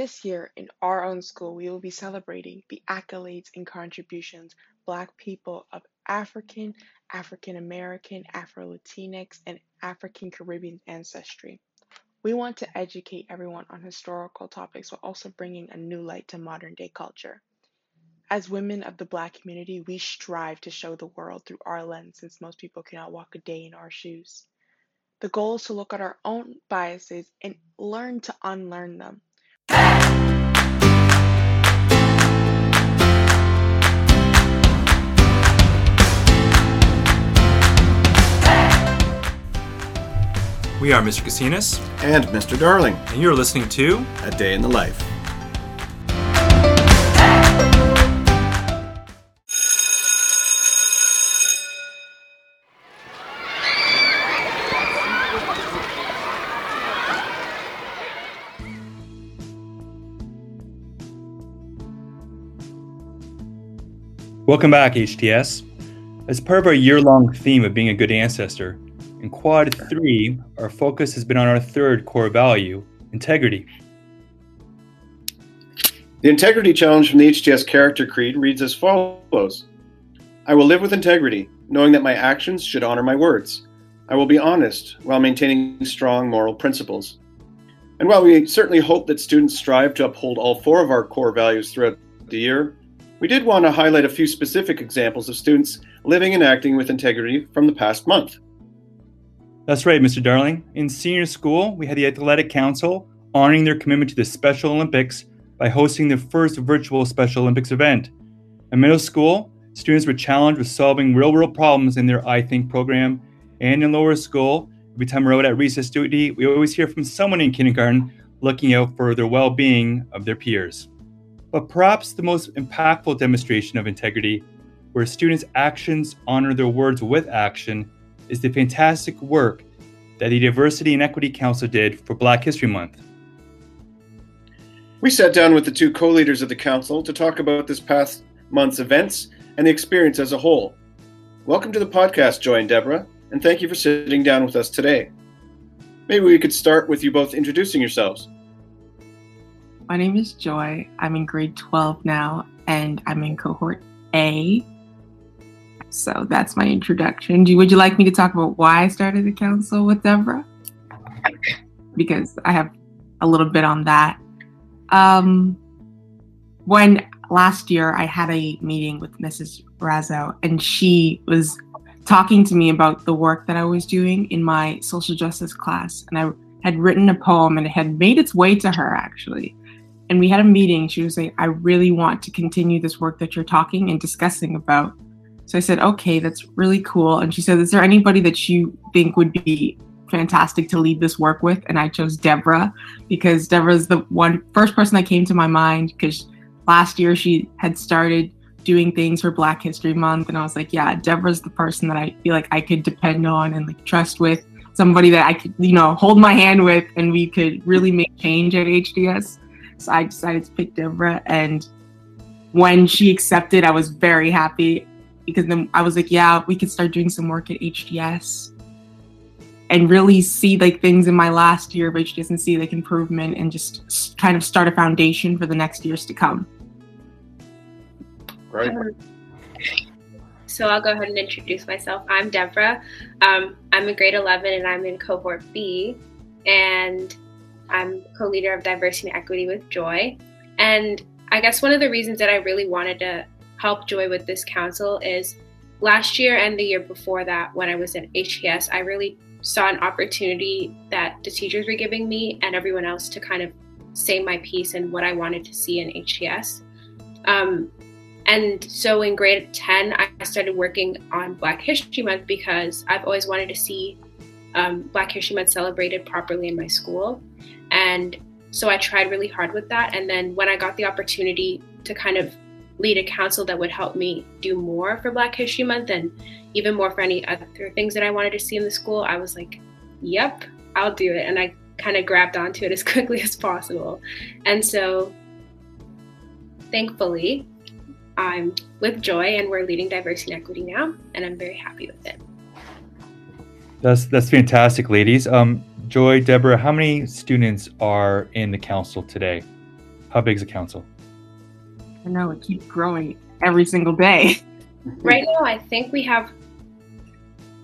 This year, in our own school, we will be celebrating the accolades and contributions Black people of African, African American, Afro Latinx, and African Caribbean ancestry. We want to educate everyone on historical topics while also bringing a new light to modern day culture. As women of the Black community, we strive to show the world through our lens since most people cannot walk a day in our shoes. The goal is to look at our own biases and learn to unlearn them. We are Mr. Casinas. And Mr. Darling. And you're listening to A Day in the Life. Welcome back, HTS. As part of our year long theme of being a good ancestor, in Quad 3, our focus has been on our third core value integrity. The integrity challenge from the HTS Character Creed reads as follows I will live with integrity, knowing that my actions should honor my words. I will be honest while maintaining strong moral principles. And while we certainly hope that students strive to uphold all four of our core values throughout the year, we did want to highlight a few specific examples of students living and acting with integrity from the past month. That's right, Mr. Darling. In senior school, we had the Athletic Council honoring their commitment to the Special Olympics by hosting the first virtual Special Olympics event. In middle school, students were challenged with solving real world problems in their I Think program. And in lower school, every time we're out at recess duty, we always hear from someone in kindergarten looking out for the well being of their peers. But perhaps the most impactful demonstration of integrity, where students' actions honor their words with action, is the fantastic work that the Diversity and Equity Council did for Black History Month. We sat down with the two co leaders of the Council to talk about this past month's events and the experience as a whole. Welcome to the podcast, Joy and Deborah, and thank you for sitting down with us today. Maybe we could start with you both introducing yourselves. My name is Joy. I'm in grade 12 now, and I'm in cohort A. So that's my introduction. Do, would you like me to talk about why I started the council with Deborah? Because I have a little bit on that. Um, when last year I had a meeting with Mrs. Razzo, and she was talking to me about the work that I was doing in my social justice class, and I had written a poem, and it had made its way to her actually and we had a meeting. She was like, I really want to continue this work that you're talking and discussing about. So I said, okay, that's really cool. And she said, Is there anybody that you think would be fantastic to lead this work with? And I chose Deborah because Deborah's the one first person that came to my mind because last year she had started doing things for Black History Month. And I was like, yeah, Deborah's the person that I feel like I could depend on and like trust with. Somebody that I could, you know, hold my hand with and we could really make change at HTS. So I decided to pick Deborah. And when she accepted, I was very happy because then I was like, yeah, we could start doing some work at HTS and really see like things in my last year of HTS and see like improvement and just kind of start a foundation for the next years to come. Right. So I'll go ahead and introduce myself. I'm Deborah. Um, I'm in grade 11 and I'm in cohort B. And I'm co leader of diversity and equity with Joy. And I guess one of the reasons that I really wanted to help Joy with this council is last year and the year before that, when I was at HTS, I really saw an opportunity that the teachers were giving me and everyone else to kind of say my piece and what I wanted to see in HTS. Um, and so in grade 10, I started working on Black History Month because I've always wanted to see um, Black History Month celebrated properly in my school. And so I tried really hard with that. And then when I got the opportunity to kind of lead a council that would help me do more for Black History Month and even more for any other things that I wanted to see in the school, I was like, yep, I'll do it. And I kind of grabbed onto it as quickly as possible. And so thankfully, I'm with Joy and we're leading diversity and equity now, and I'm very happy with it. That's that's fantastic, ladies. Um, Joy, Deborah, how many students are in the council today? How big is the council? I know it keeps growing every single day. Right now, I think we have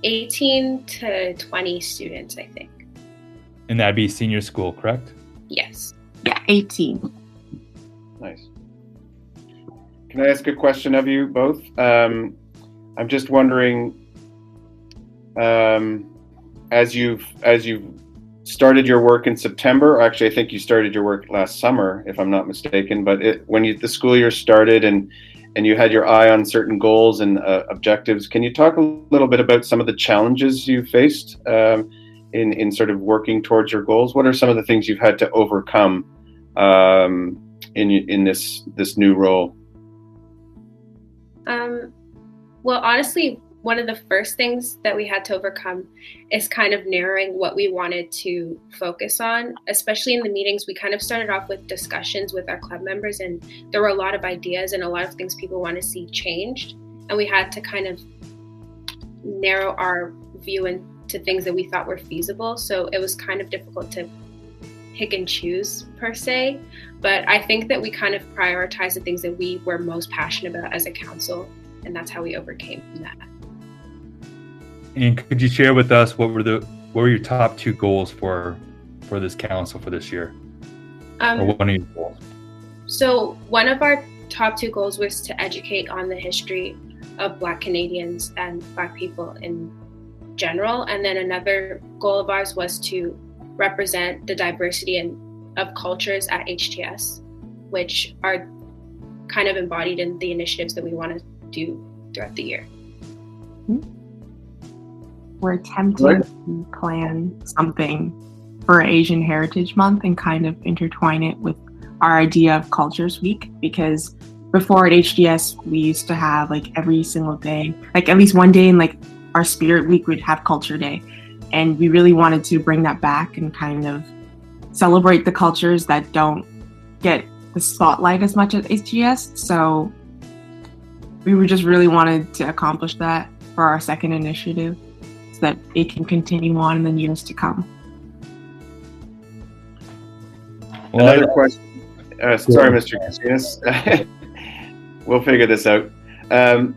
18 to 20 students, I think. And that'd be senior school, correct? Yes. Yeah, 18. Nice. Can I ask a question of you both? Um, I'm just wondering, um, as you've as you've started your work in September, actually, I think you started your work last summer, if I'm not mistaken. But it, when you, the school year started and and you had your eye on certain goals and uh, objectives, can you talk a little bit about some of the challenges you faced um, in in sort of working towards your goals? What are some of the things you've had to overcome um, in in this this new role? Um, well, honestly, one of the first things that we had to overcome is kind of narrowing what we wanted to focus on, especially in the meetings. We kind of started off with discussions with our club members, and there were a lot of ideas and a lot of things people want to see changed. And we had to kind of narrow our view into things that we thought were feasible. So it was kind of difficult to pick and choose per se. But I think that we kind of prioritized the things that we were most passionate about as a council, and that's how we overcame that. And could you share with us what were the what were your top two goals for for this council for this year, Um, or one of your goals? So, one of our top two goals was to educate on the history of Black Canadians and Black people in general. And then another goal of ours was to represent the diversity and of cultures at HTS, which are kind of embodied in the initiatives that we want to do throughout the year. We're attempting Right. to plan something for Asian Heritage Month and kind of intertwine it with our idea of Cultures Week because before at HTS we used to have like every single day, like at least one day in like our Spirit Week we'd have Culture Day, and we really wanted to bring that back and kind of celebrate the cultures that don't get the spotlight as much as HTS. So we were just really wanted to accomplish that for our second initiative so that it can continue on in the years to come. Well, Another question. Uh, sorry, Mr. Casillas. we'll figure this out. Um,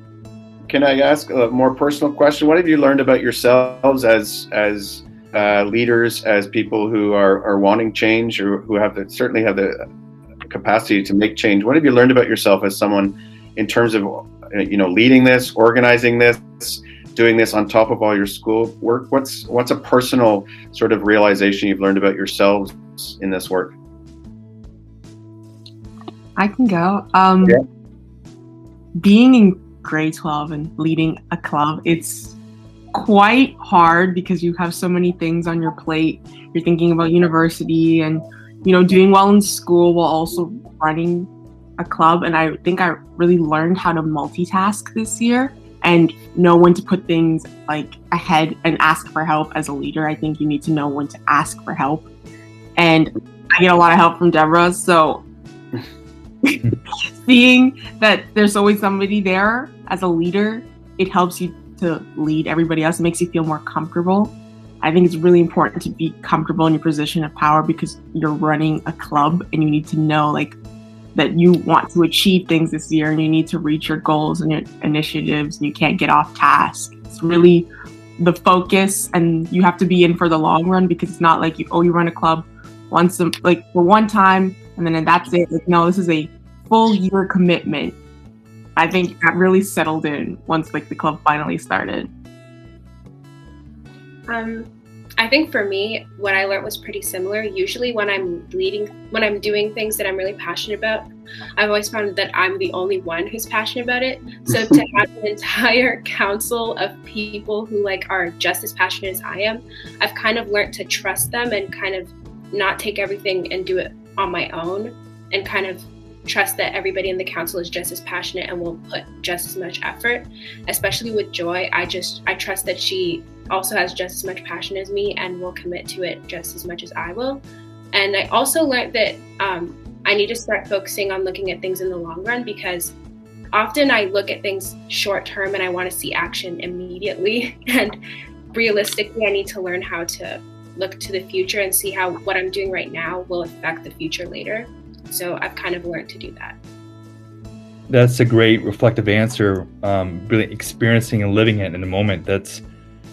can I ask a more personal question? What have you learned about yourselves as as uh, leaders, as people who are, are wanting change or who have the, certainly have the capacity to make change? What have you learned about yourself as someone in terms of uh, you know leading this, organizing this, doing this on top of all your school work? What's what's a personal sort of realization you've learned about yourselves in this work? I can go. Um, Yeah. Being in grade 12 and leading a club, it's quite hard because you have so many things on your plate. You're thinking about university and, you know, doing well in school while also running a club. And I think I really learned how to multitask this year and know when to put things like ahead and ask for help as a leader. I think you need to know when to ask for help. And I get a lot of help from Deborah. So seeing that there's always somebody there as a leader, it helps you to lead everybody else. It makes you feel more comfortable. I think it's really important to be comfortable in your position of power because you're running a club and you need to know like that you want to achieve things this year and you need to reach your goals and your initiatives and you can't get off task. It's really the focus and you have to be in for the long run because it's not like you oh you run a club once a, like for one time and then that's it. Like no, this is a full year commitment. I think that really settled in once like the club finally started. Um, I think for me, what I learned was pretty similar. Usually, when I'm leading, when I'm doing things that I'm really passionate about, I've always found that I'm the only one who's passionate about it. So to have an entire council of people who like are just as passionate as I am, I've kind of learned to trust them and kind of not take everything and do it on my own, and kind of trust that everybody in the council is just as passionate and will put just as much effort. Especially with Joy, I just I trust that she also has just as much passion as me and will commit to it just as much as I will. And I also learned that um, I need to start focusing on looking at things in the long run because often I look at things short term and I want to see action immediately. And realistically, I need to learn how to look to the future and see how what I'm doing right now will affect the future later. So I've kind of learned to do that. That's a great reflective answer. Um, really experiencing and living it in the moment. That's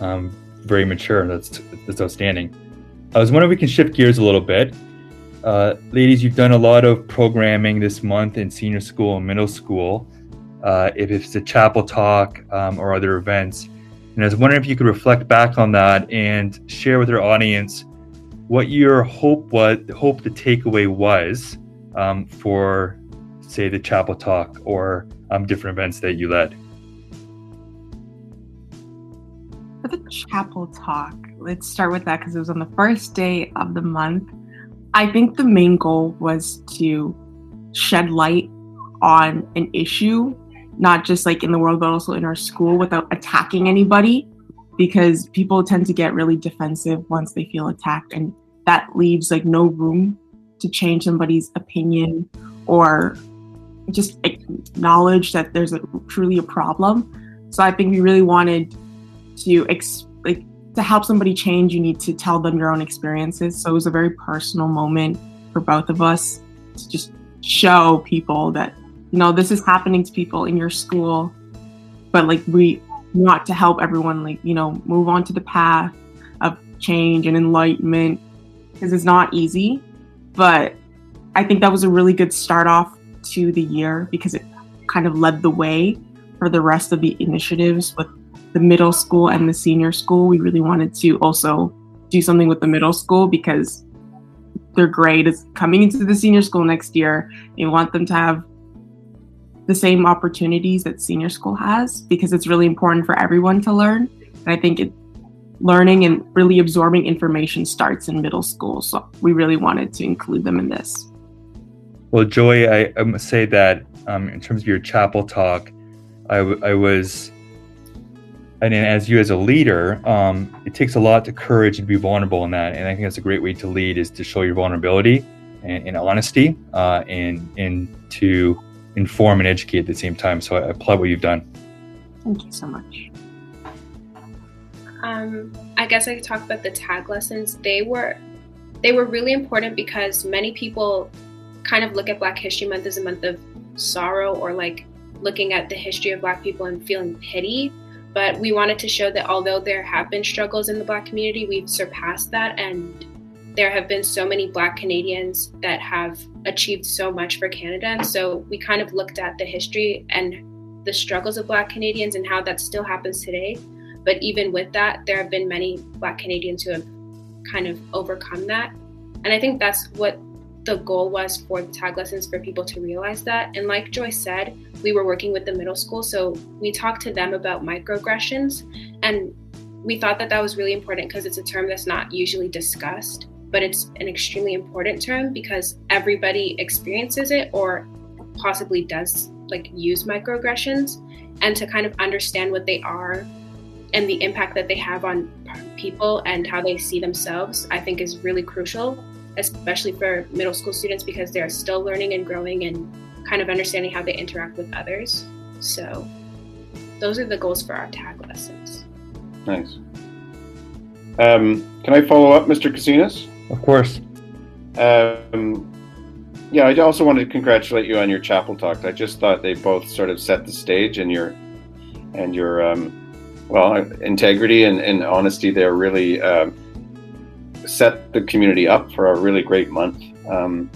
um, very mature. That's that's outstanding. I was wondering if we can shift gears a little bit. Uh, ladies, you've done a lot of programming this month in senior school and middle school. Uh, if it's a chapel talk um, or other events, and I was wondering if you could reflect back on that and share with our audience what your hope was, hope the takeaway was um, for, say, the chapel talk or um, different events that you led. The chapel talk, let's start with that because it was on the first day of the month. I think the main goal was to shed light on an issue, not just like in the world, but also in our school without attacking anybody, because people tend to get really defensive once they feel attacked. And that leaves like no room to change somebody's opinion or just acknowledge that there's a, truly a problem. So I think we really wanted to ex- like to help somebody change, you need to tell them your own experiences. So it was a very personal moment for both of us to just show people that you know this is happening to people in your school, but like we want to help everyone like you know move on to the path of change and enlightenment because it's not easy. But I think that was a really good start off to the year because it kind of led the way for the rest of the initiatives with the middle school and the senior school. We really wanted to also do something with the middle school because their grade is coming into the senior school next year. We want them to have the same opportunities that senior school has because it's really important for everyone to learn. And I think it, learning and really absorbing information starts in middle school. So we really wanted to include them in this. Well, Joy, I, I must say that um, in terms of your chapel talk, I, w- I was, and as you as a leader, um, it takes a lot of courage to be vulnerable in that. And I think that's a great way to lead is to show your vulnerability and, and honesty uh, and, and to inform and educate at the same time. So I applaud what you've done. Thank you so much. Um, I guess I could talk about the tag lessons. They were they were really important because many people kind of look at Black History Month as a month of sorrow or like looking at the history of Black people and feeling pity. But we wanted to show that although there have been struggles in the Black community, we've surpassed that. And there have been so many Black Canadians that have achieved so much for Canada. So we kind of looked at the history and the struggles of Black Canadians and how that still happens today. But even with that, there have been many Black Canadians who have kind of overcome that. And I think that's what the goal was for the tag lessons for people to realize that. And like Joy said, we were working with the middle school, so we talked to them about microaggressions, and we thought that that was really important because it's a term that's not usually discussed, but it's an extremely important term because everybody experiences it or possibly does like use microaggressions, and to kind of understand what they are and the impact that they have on people and how they see themselves, I think is really crucial especially for middle school students because they're still learning and growing and kind of understanding how they interact with others. So those are the goals for our tag lessons. Nice. Um, can I follow up, Mr. Casinas? Of course. Um, yeah, I also wanted to congratulate you on your chapel talk. I just thought they both sort of set the stage, and your and your um, well integrity and, and honesty there really um, set the community up for a really great month. Um,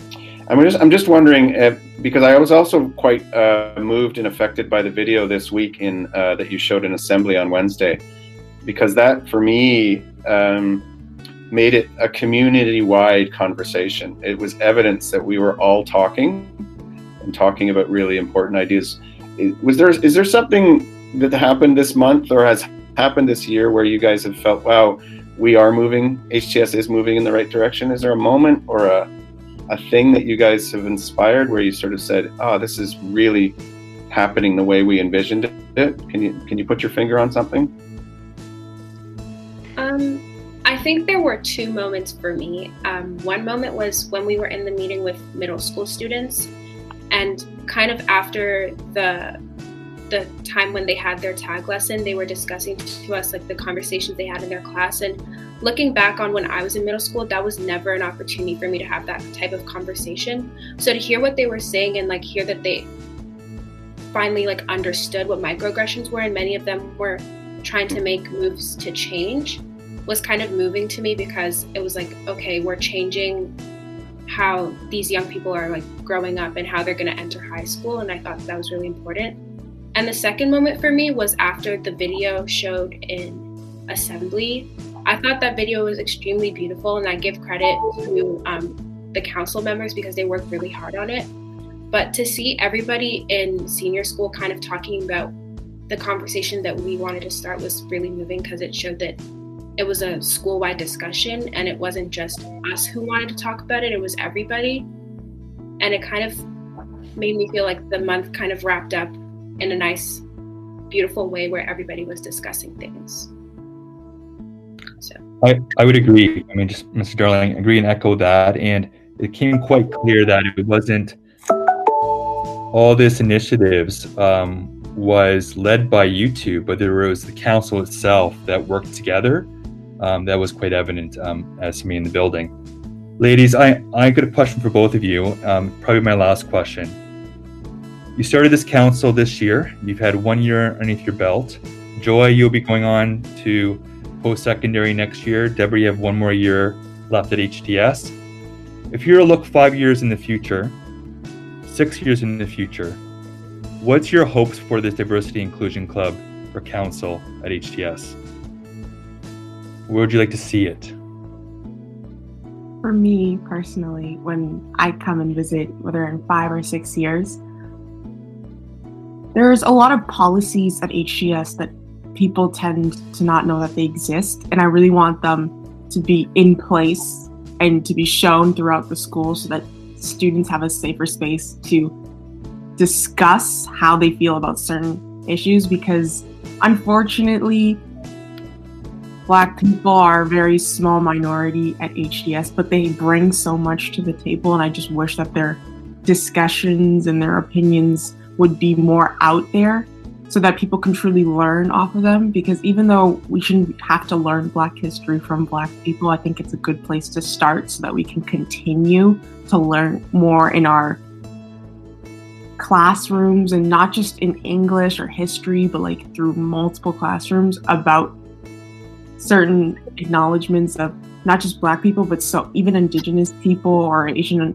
I'm just I'm just wondering if, because I was also quite uh, moved and affected by the video this week in uh, that you showed in assembly on Wednesday, because that for me um, made it a community-wide conversation. It was evidence that we were all talking and talking about really important ideas. Was there is there something that happened this month or has happened this year where you guys have felt wow? we are moving, HTS is moving in the right direction. Is there a moment or a, a thing that you guys have inspired where you sort of said, oh, this is really happening the way we envisioned it? Can you, can you put your finger on something? Um, I think there were two moments for me. Um, one moment was when we were in the meeting with middle school students, and kind of after the the time when they had their tag lesson, they were discussing to us like the conversations they had in their class. And looking back on when I was in middle school, that was never an opportunity for me to have that type of conversation. So to hear what they were saying and like hear that they finally like understood what microaggressions were and many of them were trying to make moves to change was kind of moving to me because it was like, okay, we're changing how these young people are like growing up and how they're going to enter high school. And I thought that was really important. And the second moment for me was after the video showed in assembly. I thought that video was extremely beautiful, and I give credit to um, the council members because they worked really hard on it. But to see everybody in senior school kind of talking about the conversation that we wanted to start was really moving because it showed that it was a school wide discussion and it wasn't just us who wanted to talk about it, it was everybody. And it kind of made me feel like the month kind of wrapped up in a nice, beautiful way where everybody was discussing things. So I, I would agree. I mean, just Mr. Darling, agree and echo that. And it came quite clear that it wasn't all this initiatives um, was led by YouTube, but there was the council itself that worked together. Um, that was quite evident um, as to me in the building. Ladies, I, I got a question for both of you. Um, probably my last question. You started this council this year. You've had one year underneath your belt. Joy, you'll be going on to post secondary next year. Deborah, you have one more year left at HTS. If you were to look five years in the future, six years in the future, what's your hopes for this diversity inclusion club or council at HTS? Where would you like to see it? For me personally, when I come and visit, whether in five or six years, there's a lot of policies at HTS that people tend to not know that they exist. And I really want them to be in place and to be shown throughout the school so that students have a safer space to discuss how they feel about certain issues because unfortunately black people are a very small minority at HTS but they bring so much to the table and I just wish that their discussions and their opinions would be more out there so that people can truly learn off of them. Because even though we shouldn't have to learn Black history from Black people, I think it's a good place to start so that we can continue to learn more in our classrooms and not just in English or history, but like through multiple classrooms about certain acknowledgments of not just Black people, but so even Indigenous people or Asian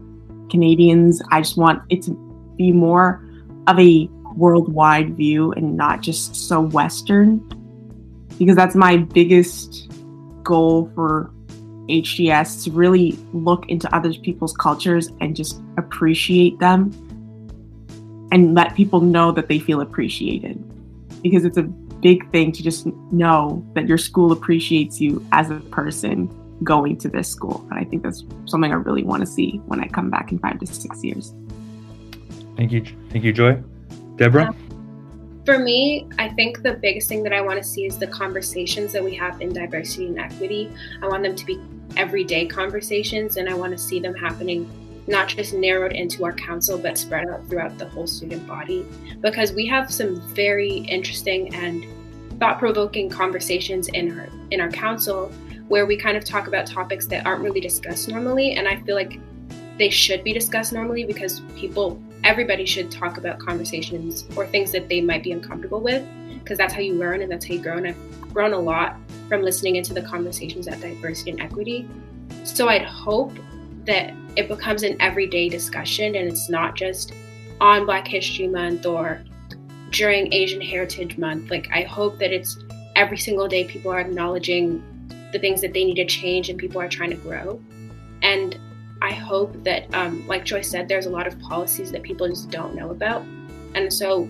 Canadians. I just want it to be more of a worldwide view and not just so Western, because that's my biggest goal for HTS to really look into other people's cultures and just appreciate them and let people know that they feel appreciated. Because it's a big thing to just know that your school appreciates you as a person going to this school. And I think that's something I really want to see when I come back in five to six years. Thank you. Thank you, Joy. Deborah? Um, for me, I think the biggest thing that I want to see is the conversations that we have in diversity and equity. I want them to be everyday conversations, and I want to see them happening not just narrowed into our council, but spread out throughout the whole student body. Because we have some very interesting and thought-provoking conversations in our in our council where we kind of talk about topics that aren't really discussed normally, and I feel like they should be discussed normally because people everybody should talk about conversations or things that they might be uncomfortable with because that's how you learn and that's how you grow. And I've grown a lot from listening into the conversations at diversity and equity. So I'd hope that it becomes an everyday discussion and it's not just on Black History Month or during Asian Heritage Month. Like, I hope that it's every single day people are acknowledging the things that they need to change and people are trying to grow. And I hope that, um, like Joy said, there's a lot of policies that people just don't know about. And so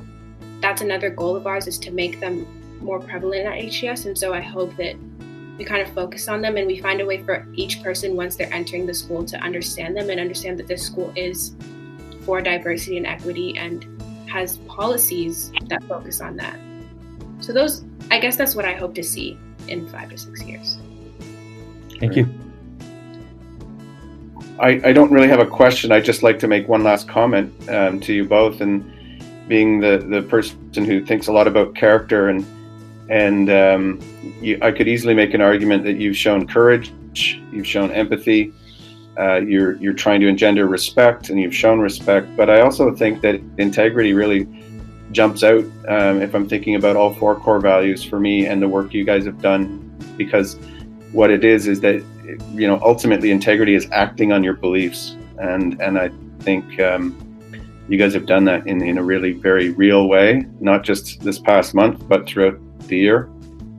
that's another goal of ours is to make them more prevalent at HTS. And so I hope that we kind of focus on them and we find a way for each person once they're entering the school to understand them and understand that this school is for diversity and equity and has policies that focus on that. So those, I guess that's what I hope to see in five to six years. Thank you. I, I don't really have a question. I'd just like to make one last comment um, to you both. And being the, the person who thinks a lot about character and and um, you, I could easily make an argument that you've shown courage, you've shown empathy, uh, you're you're trying to engender respect, and you've shown respect. But I also think that integrity really jumps out um, if I'm thinking about all four core values for me and the work you guys have done, because what it is is that you know ultimately integrity is acting on your beliefs, and and I think. Um, you guys have done that in, in a really very real way, not just this past month, but throughout the year.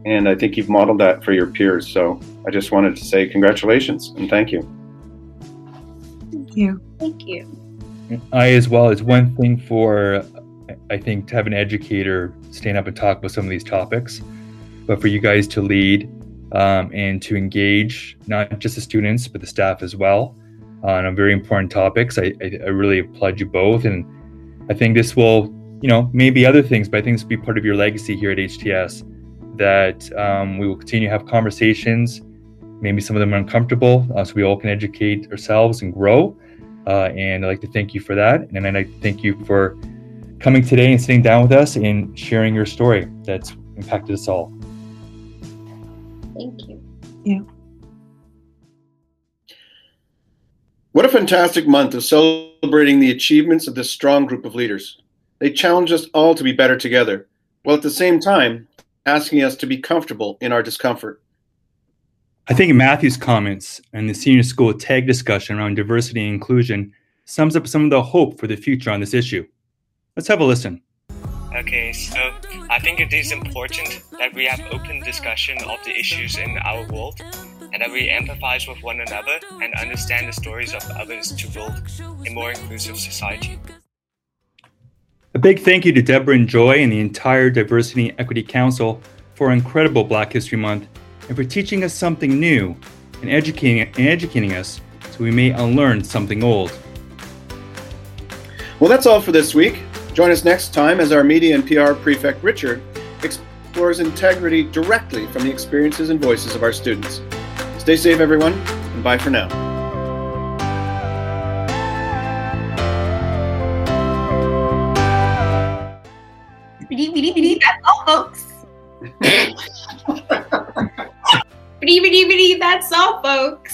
And I think you've modeled that for your peers. So I just wanted to say congratulations and thank you. Thank you. Thank you. I, as well, it's one thing for, I think, to have an educator stand up and talk about some of these topics, but for you guys to lead um, and to engage not just the students, but the staff as well on very important topics. I, I, I really applaud you both. And I think this will you know, maybe other things, but I think this will be part of your legacy here at HTS that um, we will continue to have conversations. Maybe some of them are uncomfortable, uh, so we all can educate ourselves and grow. Uh, and I'd like to thank you for that. And then I thank you for coming today and sitting down with us and sharing your story that's impacted us all. Thank you. Yeah. What a fantastic month of celebrating the achievements of this strong group of leaders. They challenge us all to be better together, while at the same time asking us to be comfortable in our discomfort. I think Matthew's comments and the senior school tag discussion around diversity and inclusion sums up some of the hope for the future on this issue. Let's have a listen. Okay, so I think it is important that we have open discussion of the issues in our world and that we empathize with one another and understand the stories of others to build a more inclusive society. A big thank you to Deborah and Joy and the entire Diversity and Equity Council for incredible Black History Month and for teaching us something new and educating, and educating us so we may unlearn something old. Well, that's all for this week. Join us next time as our media and PR prefect Richard explores integrity directly from the experiences and voices of our students. Stay safe, everyone, and bye for now. That's all, folks. That's all, folks.